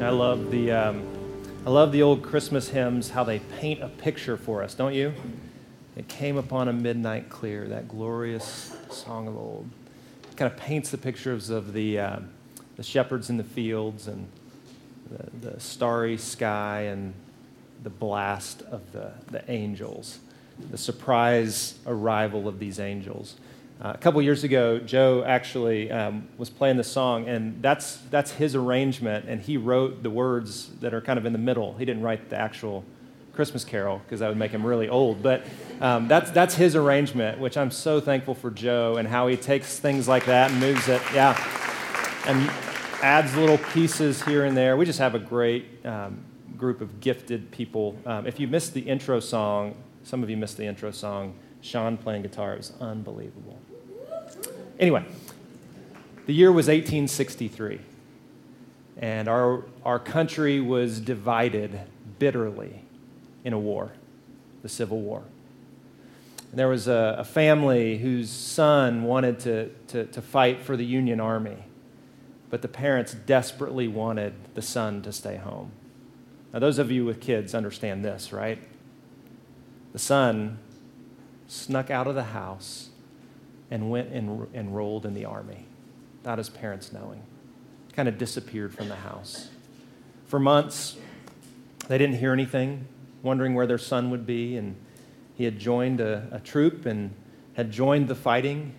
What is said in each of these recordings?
I love the, um, I love the old Christmas hymns, how they paint a picture for us, don't you? It came upon a midnight clear, that glorious song of old. It kind of paints the pictures of the, uh, the shepherds in the fields and the, the starry sky and the blast of the, the angels, the surprise arrival of these angels. Uh, a couple years ago, Joe actually um, was playing the song, and that's, that's his arrangement, and he wrote the words that are kind of in the middle. He didn't write the actual Christmas carol because that would make him really old, but um, that's, that's his arrangement, which I'm so thankful for Joe and how he takes things like that and moves it, yeah, and adds little pieces here and there. We just have a great um, group of gifted people. Um, if you missed the intro song, some of you missed the intro song, Sean playing guitar, it was unbelievable. Anyway, the year was 1863, and our, our country was divided bitterly in a war, the Civil War. And there was a, a family whose son wanted to, to, to fight for the Union Army, but the parents desperately wanted the son to stay home. Now, those of you with kids understand this, right? The son snuck out of the house and went and enrolled in the army without his parents knowing. Kind of disappeared from the house. For months, they didn't hear anything, wondering where their son would be. And he had joined a, a troop and had joined the fighting.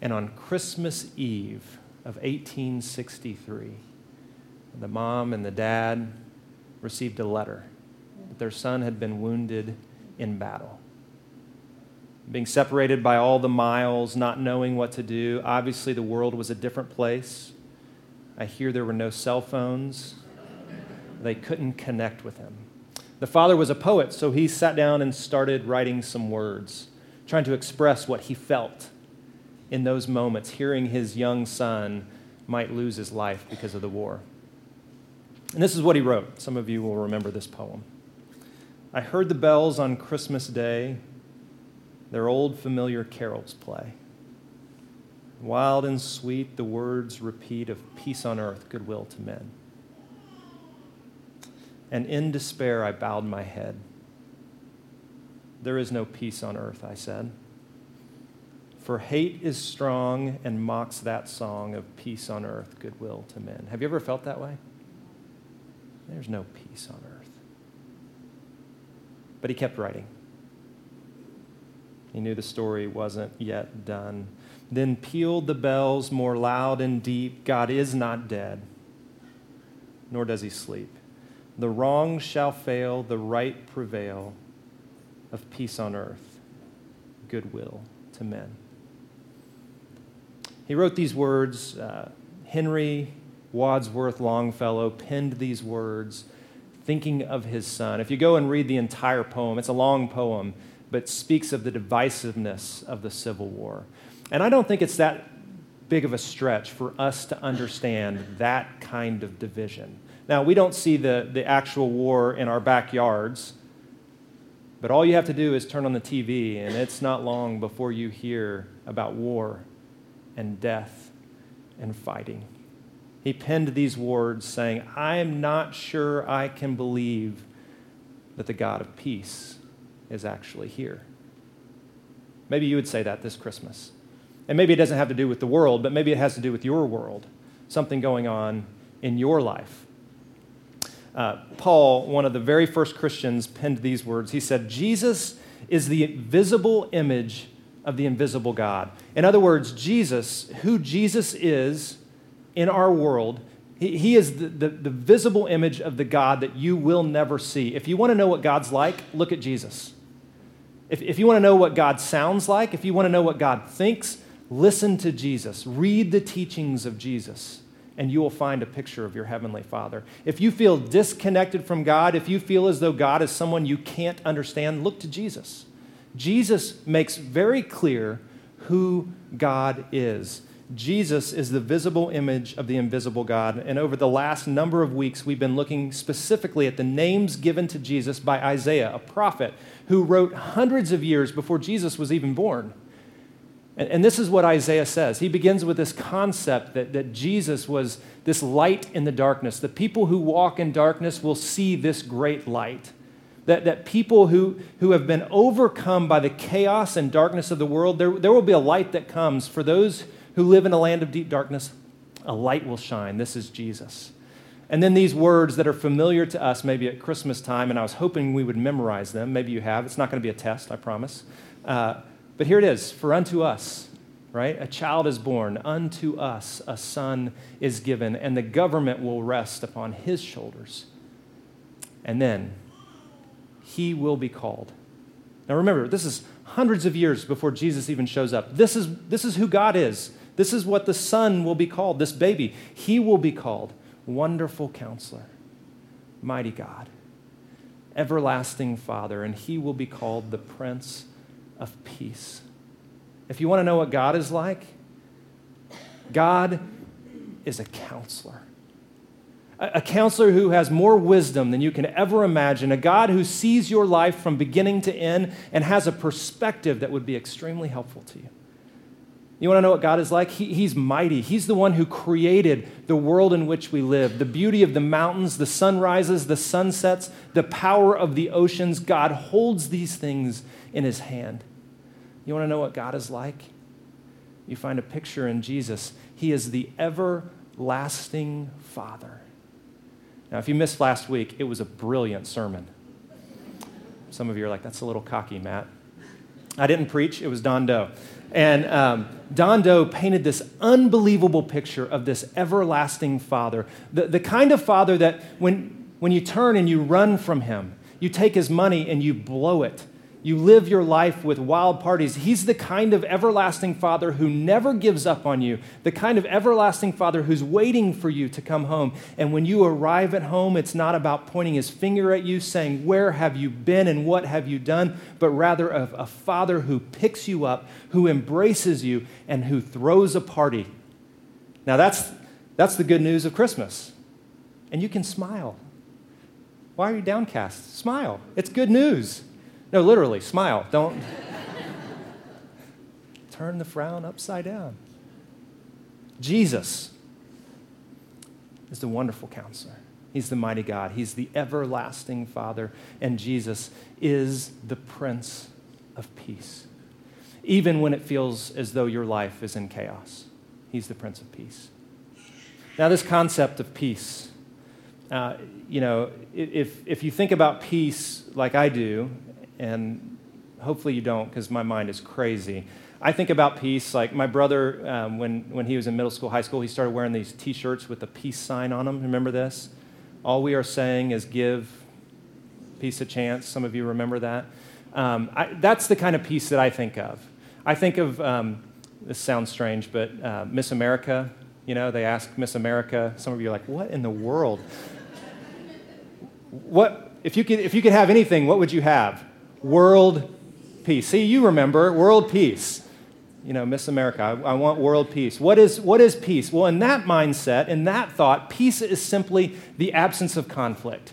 And on Christmas Eve of 1863, the mom and the dad received a letter that their son had been wounded in battle being separated by all the miles, not knowing what to do. Obviously, the world was a different place. I hear there were no cell phones. They couldn't connect with him. The father was a poet, so he sat down and started writing some words, trying to express what he felt in those moments, hearing his young son might lose his life because of the war. And this is what he wrote. Some of you will remember this poem. I heard the bells on Christmas Day their old familiar carols play. Wild and sweet, the words repeat of peace on earth, goodwill to men. And in despair, I bowed my head. There is no peace on earth, I said. For hate is strong and mocks that song of peace on earth, goodwill to men. Have you ever felt that way? There's no peace on earth. But he kept writing. He knew the story wasn't yet done. Then pealed the bells more loud and deep God is not dead, nor does he sleep. The wrong shall fail, the right prevail, of peace on earth, goodwill to men. He wrote these words. Uh, Henry Wadsworth Longfellow penned these words thinking of his son. If you go and read the entire poem, it's a long poem but speaks of the divisiveness of the Civil War. And I don't think it's that big of a stretch for us to understand that kind of division. Now, we don't see the, the actual war in our backyards, but all you have to do is turn on the TV, and it's not long before you hear about war and death and fighting. He penned these words saying, I am not sure I can believe that the God of peace is actually here. Maybe you would say that this Christmas. And maybe it doesn't have to do with the world, but maybe it has to do with your world, something going on in your life. Uh, Paul, one of the very first Christians, penned these words. He said, Jesus is the visible image of the invisible God. In other words, Jesus, who Jesus is in our world, he, he is the, the, the visible image of the God that you will never see. If you want to know what God's like, look at Jesus. If, if you want to know what God sounds like, if you want to know what God thinks, listen to Jesus. Read the teachings of Jesus, and you will find a picture of your Heavenly Father. If you feel disconnected from God, if you feel as though God is someone you can't understand, look to Jesus. Jesus makes very clear who God is. Jesus is the visible image of the invisible God. And over the last number of weeks, we've been looking specifically at the names given to Jesus by Isaiah, a prophet who wrote hundreds of years before Jesus was even born. And, and, this is what Isaiah says. He begins with this concept that, that Jesus was this light in the darkness. The people who walk in darkness will see this great light. That, that people who, who have been overcome by the chaos and darkness of the world, there, there will be a light that comes. For those who live in a land of deep darkness, a light will shine. This is Jesus. And then these words that are familiar to us, maybe at Christmas time, and I was hoping we would memorize them. Maybe you have. It's not going to be a test, I promise. Uh, but here it is For unto us, right? A child is born. Unto us a son is given, and the government will rest upon his shoulders. And then he will be called. Now remember, this is hundreds of years before Jesus even shows up. This is, this is who God is. This is what the Son will be called, this baby. He will be called Wonderful Counselor, Mighty God, Everlasting Father, and he will be called the Prince of Peace. If you want to know what God is like, God is a counselor. A counselor who has more wisdom than you can ever imagine, a God who sees your life from beginning to end and has a perspective that would be extremely helpful to you. You want to know what God is like? He, he's mighty. He's the one who created the world in which we live, the beauty of the mountains, the sunrises, the sunsets, the power of the oceans. God holds these things in his hand. You want to know what God is like? You find a picture in Jesus. He is the everlasting Father. Now, if you missed last week, it was a brilliant sermon. Some of you are like, that's a little cocky, Matt. I didn't preach, it was Don Doe. And um, Don Doe painted this unbelievable picture of this everlasting father, the, the kind of father that when, when you turn and you run from him, you take his money and you blow it you live your life with wild parties. He's the kind of everlasting father who never gives up on you, the kind of everlasting father who's waiting for you to come home. And when you arrive at home, it's not about pointing his finger at you, saying, Where have you been and what have you done? but rather of a father who picks you up, who embraces you, and who throws a party. Now, that's, that's the good news of Christmas. And you can smile. Why are you downcast? Smile. It's good news. No, literally, smile. Don't turn the frown upside down. Jesus is the wonderful counselor. He's the mighty God. He's the everlasting Father. And Jesus is the Prince of Peace. Even when it feels as though your life is in chaos, He's the Prince of Peace. Now, this concept of peace, uh, you know, if, if you think about peace like I do, and hopefully you don't because my mind is crazy. I think about peace. Like my brother, um, when, when he was in middle school, high school, he started wearing these t shirts with a peace sign on them. Remember this? All we are saying is give peace a chance. Some of you remember that. Um, I, that's the kind of peace that I think of. I think of, um, this sounds strange, but uh, Miss America, you know, they ask Miss America. Some of you are like, what in the world? what, if you could, if you could have anything, what would you have? World peace. See, you remember world peace. You know, Miss America, I, I, want world peace. What is, what is peace? Well, in that mindset, in that thought, peace is simply the absence of conflict.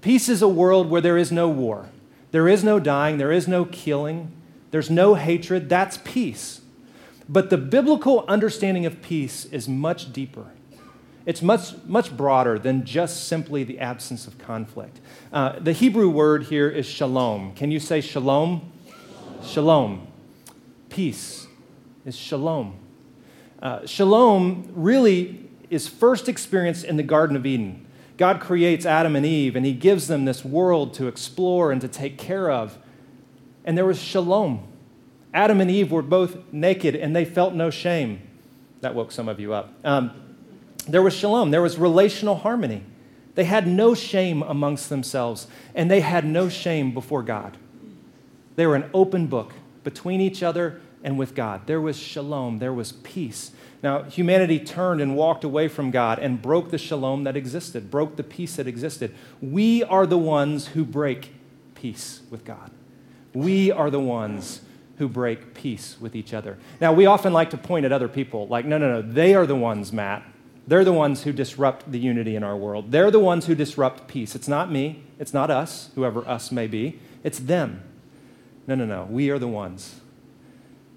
Peace is a world where there is no war, there is no dying, there is no killing, there's no hatred. That's peace. But the biblical understanding of peace is much deeper. It's much, much broader than just simply the absence of conflict. Uh, the Hebrew word here is shalom. Can you say shalom? Shalom. Peace is shalom. Uh, shalom really is first experienced in the Garden of Eden. God creates Adam and Eve, and He gives them this world to explore and to take care of. And there was shalom. Adam and Eve were both naked, and they felt no shame. That woke some of you up. Um, there was shalom, there was relational harmony. They had no shame amongst themselves, and they had no shame before God. They were an open book between each other and with God. There was shalom, there was peace. Now, humanity turned and walked away from God and broke the shalom that existed, broke the peace that existed. We are the ones who break peace with God. We are the ones who break peace with each other. Now, we often like to point at other people, like, no, no, no, they are the ones, Matt, they're the ones who disrupt the unity in our world. They're the ones who disrupt peace. It's not me. It's not us, whoever us may be. It's them. No, no, no. We are the ones.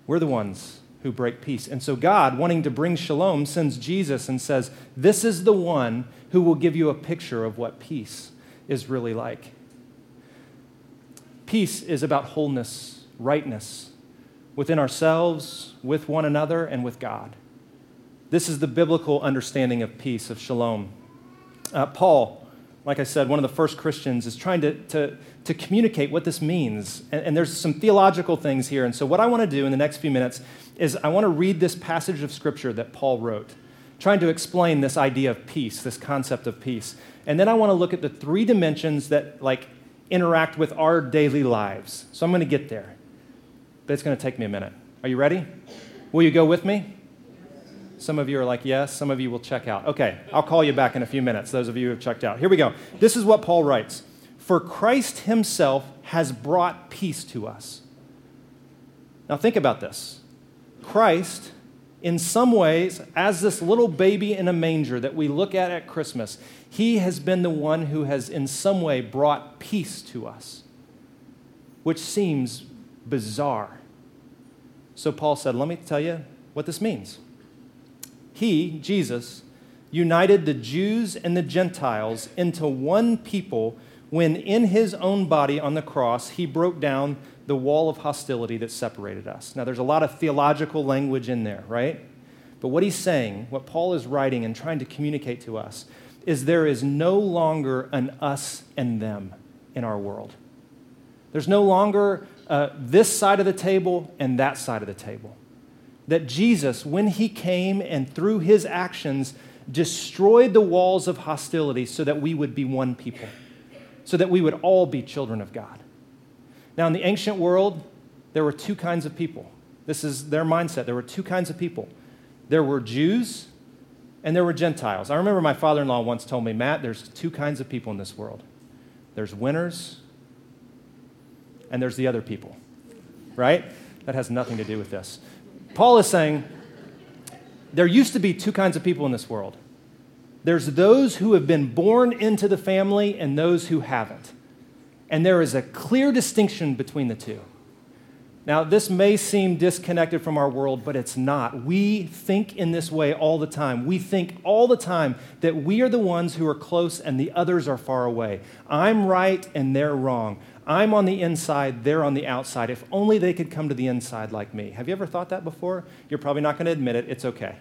We're the ones who break peace. And so God, wanting to bring shalom, sends Jesus and says, This is the one who will give you a picture of what peace is really like. Peace is about wholeness, rightness within ourselves, with one another, and with God. This is the biblical understanding of peace, of shalom. Uh, Paul, like I said, one of the first Christians, is trying to, to, to communicate what this means. And, and there's some theological things here. And so, what I want to do in the next few minutes is I want to read this passage of Scripture that Paul wrote, trying to explain this idea of peace, this concept of peace. And then I want to look at the three dimensions that, like, interact with our daily lives. So, I'm going to get there. But it's going to take me a minute. Are you ready? Will you go with me? Some of you are like, yes. Some of you will check out. Okay, I'll call you back in a few minutes, those of you who have checked out. Here we go. This is what Paul writes For Christ himself has brought peace to us. Now, think about this. Christ, in some ways, as this little baby in a manger that we look at at Christmas, he has been the one who has, in some way, brought peace to us, which seems bizarre. So Paul said, Let me tell you what this means. He, Jesus, united the Jews and the Gentiles into one people when, in his own body on the cross, he broke down the wall of hostility that separated us. Now, there's a lot of theological language in there, right? But what he's saying, what Paul is writing and trying to communicate to us, is there is no longer an us and them in our world. There's no longer uh, this side of the table and that side of the table that Jesus, when he came and through his actions, destroyed the walls of hostility so that we would be one people, so that we would all be children of God. Now, in the ancient world, there were two kinds of people. This is their mindset. There were two kinds of people there were Jews and there were Gentiles. I remember my father in law once told me, Matt, there's two kinds of people in this world there's winners and there's the other people, right? That has nothing to do with this. Paul is saying there used to be two kinds of people in this world there's those who have been born into the family and those who haven't. And there is a clear distinction between the two. Now, this may seem disconnected from our world, but it's not. We think in this way all the time. We think all the time that we are the ones who are close and the others are far away. I'm right and they're wrong. I'm on the inside, they're on the outside. If only they could come to the inside like me. Have you ever thought that before? You're probably not going to admit it. It's okay.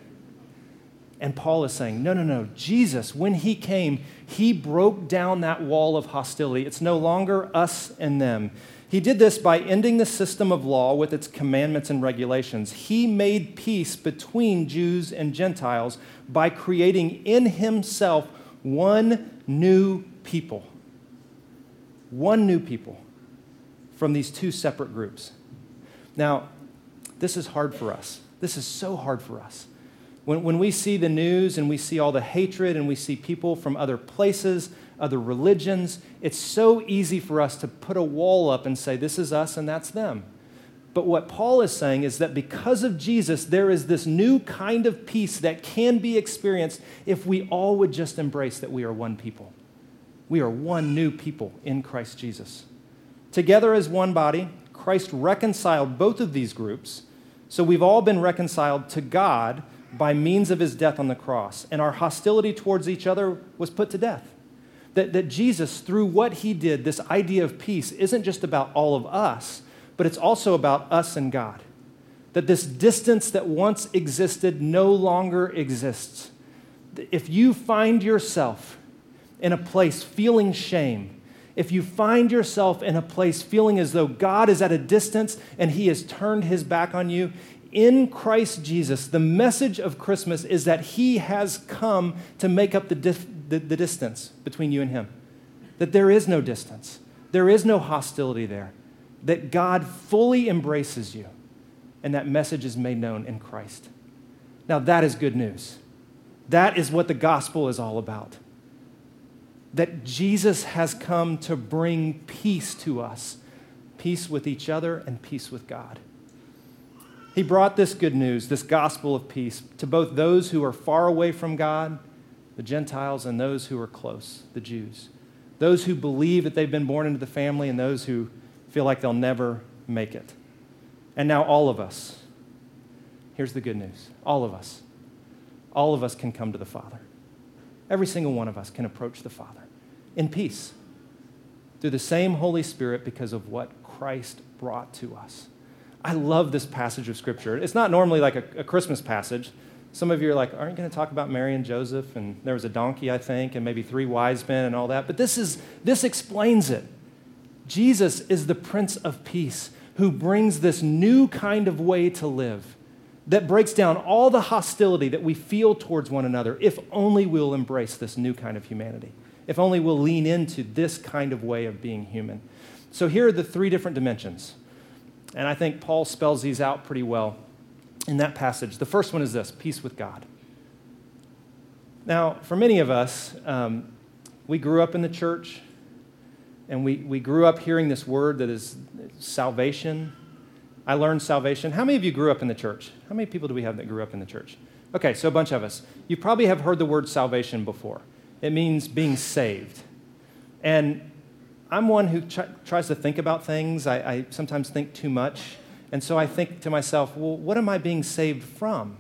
And Paul is saying, no, no, no. Jesus, when he came, he broke down that wall of hostility. It's no longer us and them. He did this by ending the system of law with its commandments and regulations. He made peace between Jews and Gentiles by creating in himself one new people one new people from these two separate groups. Now, this is hard for us. This is so hard for us. When, when we see the news and we see all the hatred and we see people from other places, other religions, it's so easy for us to put a wall up and say, this is us and that's them. But what Paul is saying is that because of Jesus, there is this new kind of peace that can be experienced if we all would just embrace that we are one people. We are one new people in Christ Jesus. Together as one body, Christ reconciled both of these groups, so we've all been reconciled to God by means of his death on the cross, and our hostility towards each other was put to death. That, that Jesus, through what he did, this idea of peace isn't just about all of us, but it's also about us and God. That this distance that once existed no longer exists. If you find yourself in a place feeling shame, if you find yourself in a place feeling as though God is at a distance and he has turned his back on you, in Christ Jesus, the message of Christmas is that he has come to make up the, dif- the, the distance between you and him. That there is no distance, there is no hostility there, that God fully embraces you, and that message is made known in Christ. Now, that is good news. That is what the gospel is all about that Jesus has come to bring peace to us peace with each other and peace with God. He brought this good news, this gospel of peace, to both those who are far away from God, the Gentiles, and those who are close, the Jews. Those who believe that they've been born into the family, and those who feel like they'll never make it. And now, all of us, here's the good news all of us, all of us can come to the Father. Every single one of us can approach the Father in peace through the same Holy Spirit because of what Christ brought to us. I love this passage of Scripture. It's not normally like a, a Christmas passage. Some of you are like, aren't you going to talk about Mary and Joseph? And there was a donkey, I think, and maybe three wise men and all that. But this, is, this explains it. Jesus is the Prince of Peace who brings this new kind of way to live that breaks down all the hostility that we feel towards one another if only we'll embrace this new kind of humanity, if only we'll lean into this kind of way of being human. So here are the three different dimensions. And I think Paul spells these out pretty well in that passage. The first one is this peace with God. Now, for many of us, um, we grew up in the church and we, we grew up hearing this word that is salvation. I learned salvation. How many of you grew up in the church? How many people do we have that grew up in the church? Okay, so a bunch of us. You probably have heard the word salvation before. It means being saved. And I'm one who tries to think about things. I, I sometimes think too much. And so I think to myself, well, what am I being saved from?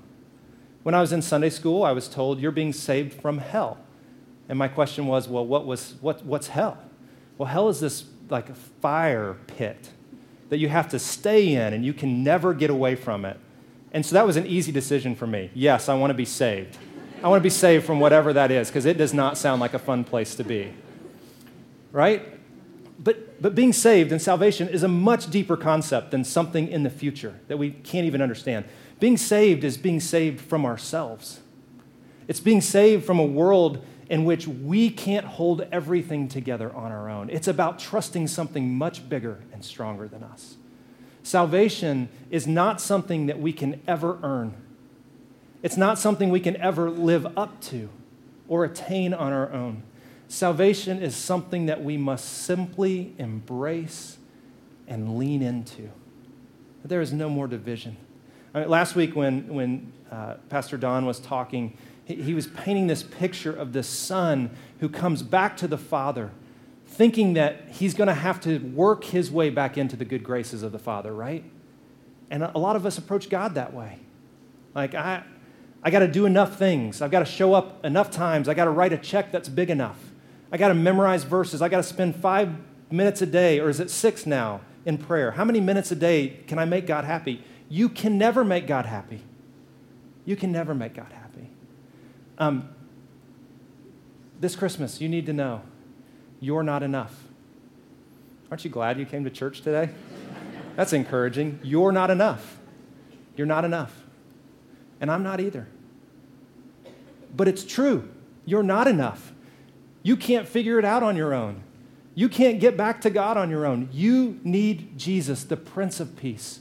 When I was in Sunday school, I was told you're being saved from hell. And my question was, well, what was, what, what's hell? Well, hell is this like a fire pit that you have to stay in and you can never get away from it. And so that was an easy decision for me. Yes, I want to be saved. I want to be saved from whatever that is because it does not sound like a fun place to be. Right? But, but being saved and salvation is a much deeper concept than something in the future that we can't even understand. Being saved is being saved from ourselves. It's being saved from a world in which we can't hold everything together on our own. It's about trusting something much bigger and stronger than us. Salvation is not something that we can ever earn, it's not something we can ever live up to or attain on our own. Salvation is something that we must simply embrace and lean into. There is no more division. I mean, last week, when, when uh, Pastor Don was talking, he, was painting this picture of the son who comes back to the father, thinking that he's going to have to work his way back into the good graces of the father, right? And a lot of us approach God that way. Like, I, I got to do enough things. I've got to show up enough times. I got to write a check that's big enough. I got to memorize verses. I got to spend five minutes a day, or is it six now, in prayer? How many minutes a day can I make God happy? You can never make God happy. You can never make God happy. Um, this Christmas, you need to know you're not enough. Aren't you glad you came to church today? That's encouraging. You're not enough. You're not enough. And I'm not either. But it's true. You're not enough. You can't figure it out on your own. You can't get back to God on your own. You need Jesus, the Prince of Peace,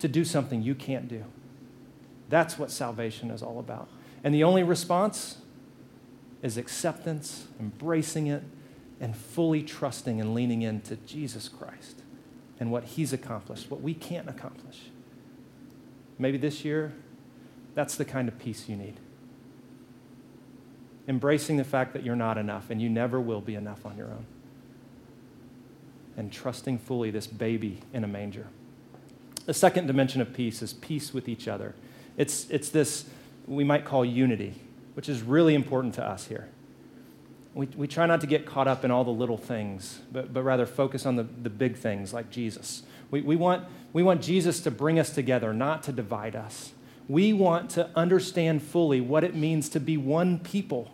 to do something you can't do. That's what salvation is all about. And the only response is acceptance, embracing it, and fully trusting and leaning into Jesus Christ and what He's accomplished, what we can't accomplish. Maybe this year, that's the kind of peace you need embracing the fact that you're not enough and you never will be enough on your own, and trusting fully this baby in a manger. The second dimension of peace is peace with each other. It's, it's this we might call unity, which is really important to us here. We, we try not to get caught up in all the little things, but, but rather focus on the, the big things like Jesus. We, we, want, we want Jesus to bring us together, not to divide us. We want to understand fully what it means to be one people,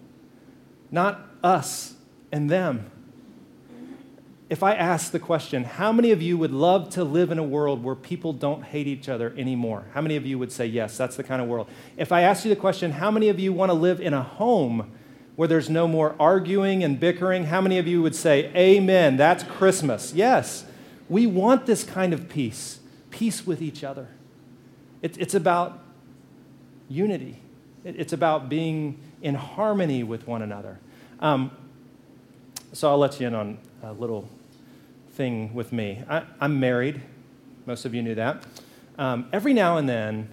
not us and them. If I ask the question, how many of you would love to live in a world where people don't hate each other anymore? How many of you would say, yes, that's the kind of world? If I ask you the question, how many of you want to live in a home where there's no more arguing and bickering? How many of you would say, amen, that's Christmas? Yes, we want this kind of peace, peace with each other. It, it's about unity. It's about being in harmony with one another. Um, so I'll let you in on a little thing with me. I, am married. Most of you knew that. Um, every now and then,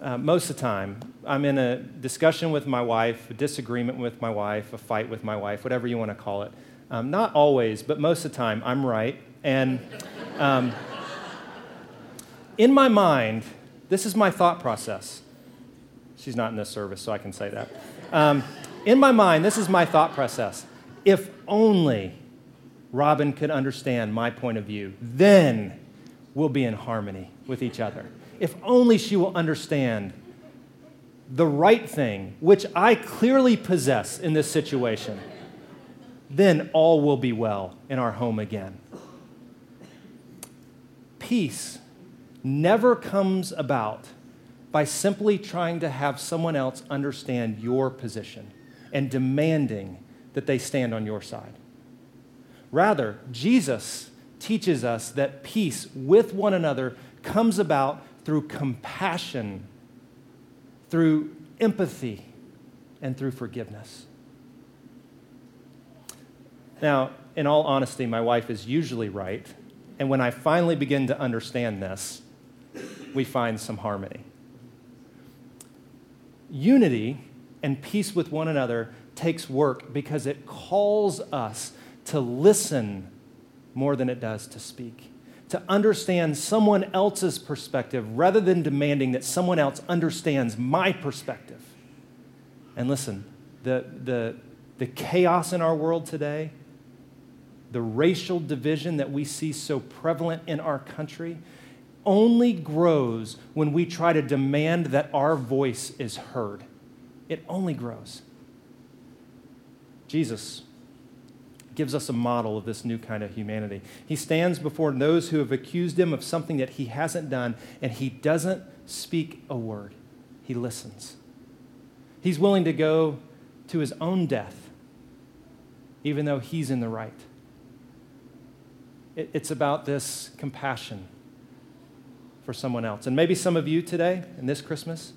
uh, most of the time, I'm in a discussion with my wife, a disagreement with my wife, a fight with my wife, whatever you want to call it. Um, not always, but most of the time, I'm right. And um, in my mind, this is my thought process. She's not in this service, so I can say that. Um, in my mind, this is my thought process. If only Robin could understand my point of view, then we'll be in harmony with each other. If only she will understand the right thing, which I clearly possess in this situation, then all will be well in our home again. Peace never comes about by simply trying to have someone else understand your position and demanding that they stand on your side. Rather, Jesus teaches us that peace with one another comes about through compassion, through empathy, and through forgiveness. Now, in all honesty, my wife is usually right. And when I finally begin to understand this, we find some harmony. Unity and peace with one another takes work because it calls us to listen more than it does to speak, to understand someone else's perspective rather than demanding that someone else understands my perspective. And listen, the, the, the chaos in our world today, the racial division that we see so prevalent in our country, only grows when we try to demand that our voice is heard. It only grows. Jesus gives us a model of this new kind of humanity. He stands before those who have accused him of something that he hasn't done, and he doesn't speak a word. He listens. He's willing to go to his own death, even though he's in the right. It's about this compassion for someone else. And maybe some of you today, and this Christmas,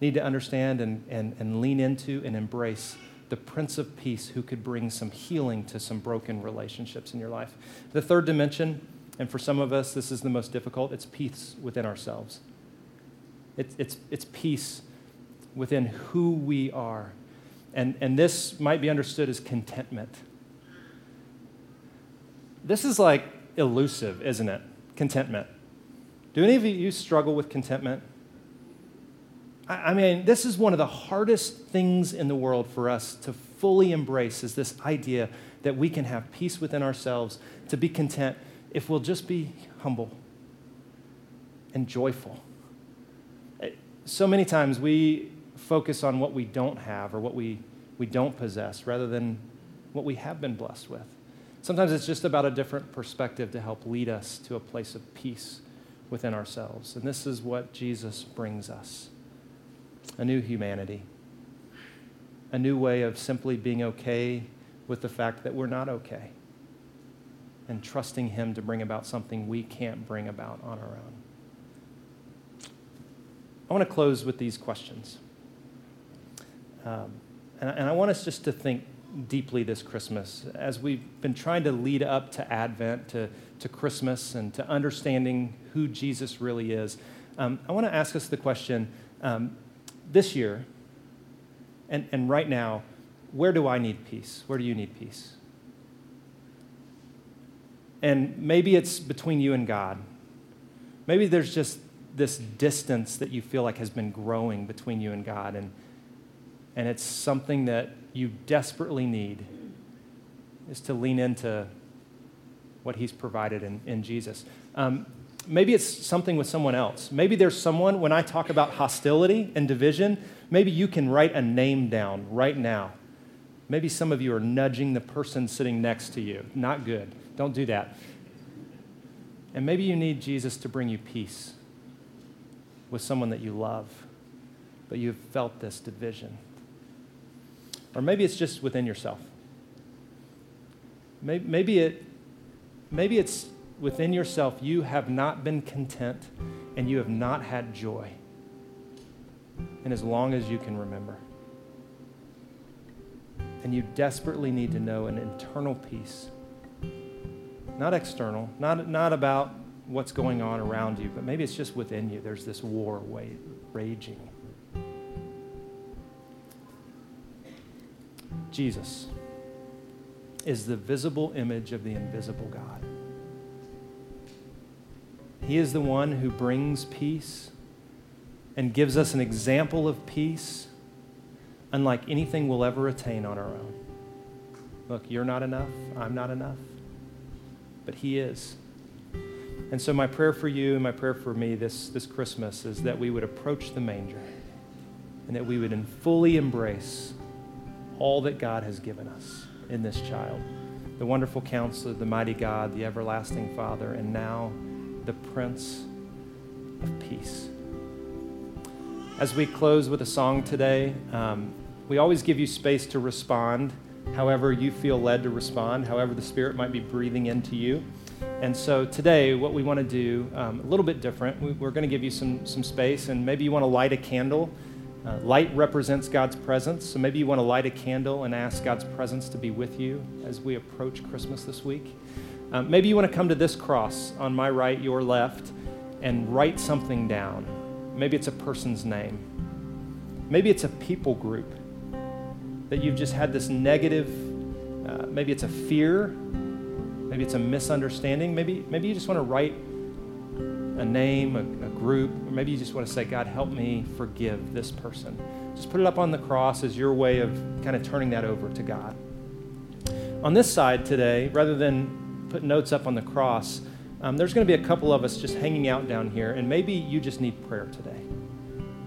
need to understand and, and, and lean into and embrace the Prince of Peace who could bring some healing to some broken relationships in your life. The third dimension, and for some of us, this is the most difficult, it's peace within ourselves. It's, it's, it's peace within who we are. And, and this might be understood as contentment. This is like elusive, isn't it? Contentment. Do any of you struggle with contentment? I mean, this is one of the hardest things in the world for us to fully embrace is this idea that we can have peace within ourselves, to be content if we'll just be humble and joyful. Eh, so many times we focus on what we don't have or what we, we don't possess rather than what we have been blessed with. Sometimes it's just about a different perspective to help lead us to a place of peace within ourselves. And this is what Jesus brings us a new humanity, a new way of simply being okay with the fact that we're not okay, and trusting Him to bring about something we can't bring about on our own. I want to close with these questions. Um, and, and I want us just to think deeply this Christmas as we've been trying to lead up to Advent, to, to Christmas, and to understanding who Jesus really is. Um, I want to ask us the question um, this year and, and right now, where do I need peace? Where do you need peace? And maybe it's between you and God. Maybe there's just this distance that you feel like has been growing between you and God, and, and it's something that you desperately need is to lean into what He's provided in, in Jesus. Um, maybe it's something with someone else. Maybe there's someone, when I talk about hostility and division, maybe you can write a name down right now. Maybe some of you are nudging the person sitting next to you. Not good. Don't do that. And maybe you need Jesus to bring you peace with someone that you love, but you've felt this division. Or maybe it's just within yourself. Maybe, it, maybe it's within yourself, you have not been content and you have not had joy. And as long as you can remember. And you desperately need to know an internal peace. Not external, not, not about what's going on around you, but maybe it's just within you. There's this war raging. Jesus is the visible image of the invisible God. He is the one who brings peace and gives us an example of peace unlike anything we'll ever attain on our own. Look, you're not enough, I'm not enough, but He is. And so, my prayer for you and my prayer for me this, this Christmas is that we would approach the manger and that we would fully embrace all that God has given us in this child the wonderful counselor, the mighty God, the everlasting Father, and now the Prince of Peace. As we close with a song today, um, we always give you space to respond however you feel led to respond, however the Spirit might be breathing into you. And so today, what we want to do, um, a little bit different, we, are going to give you some, some space, and maybe you want to light a candle. Uh, light represents God's presence, so maybe you want to light a candle and ask God's presence to be with you as we approach Christmas this week. Um, maybe you want to come to this cross on my right, your left, and write something down. Maybe it's a person's name. Maybe it's a people group that you've just had this negative, uh, maybe it's a fear Maybe it's a misunderstanding. Maybe, maybe you just want to write a name, a, a group, or maybe you just want to say, God, help me forgive this person. Just put it up on the cross as your way of kind of turning that over to God. On this side today, rather than put notes up on the cross, um, there's going to be a couple of us just hanging out down here, and maybe you just need prayer today.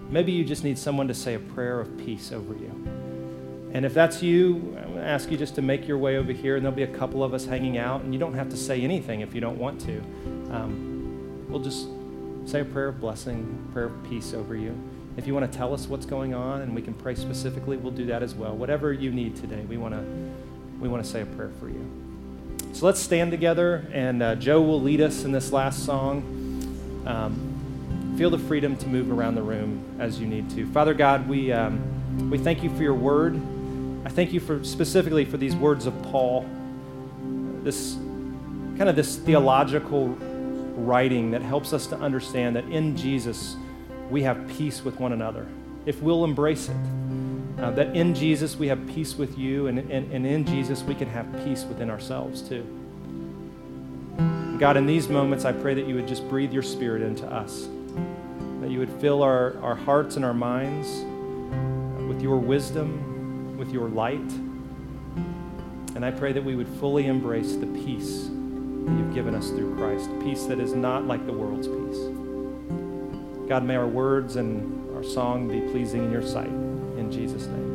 Maybe you just need someone to say a prayer of peace over you. And if that's you, I'm going to ask you just to make your way over here, and there'll be a couple of us hanging out, and you don't have to say anything if you don't want to. Um, we'll just say a prayer of blessing, prayer of peace over you. If you want to tell us what's going on and we can pray specifically, we'll do that as well. Whatever you need today, we want to we want to say a prayer for you. So let's stand together, and uh, Joe will lead us in this last song. Um, feel the freedom to move around the room as you need to. Father God, we um, we thank you for your word. I thank you for specifically for these words of Paul, this kind of this theological writing that helps us to understand that in Jesus we have peace with one another. If we'll embrace it, uh, that in Jesus we have peace with you, and, and, and in Jesus we can have peace within ourselves too. God, in these moments, I pray that you would just breathe your spirit into us, that you would fill our, our hearts and our minds with your wisdom with your light. And I pray that we would fully embrace the peace that you've given us through Christ, peace that is not like the world's peace. God, may our words and our song be pleasing in your sight. In Jesus' name.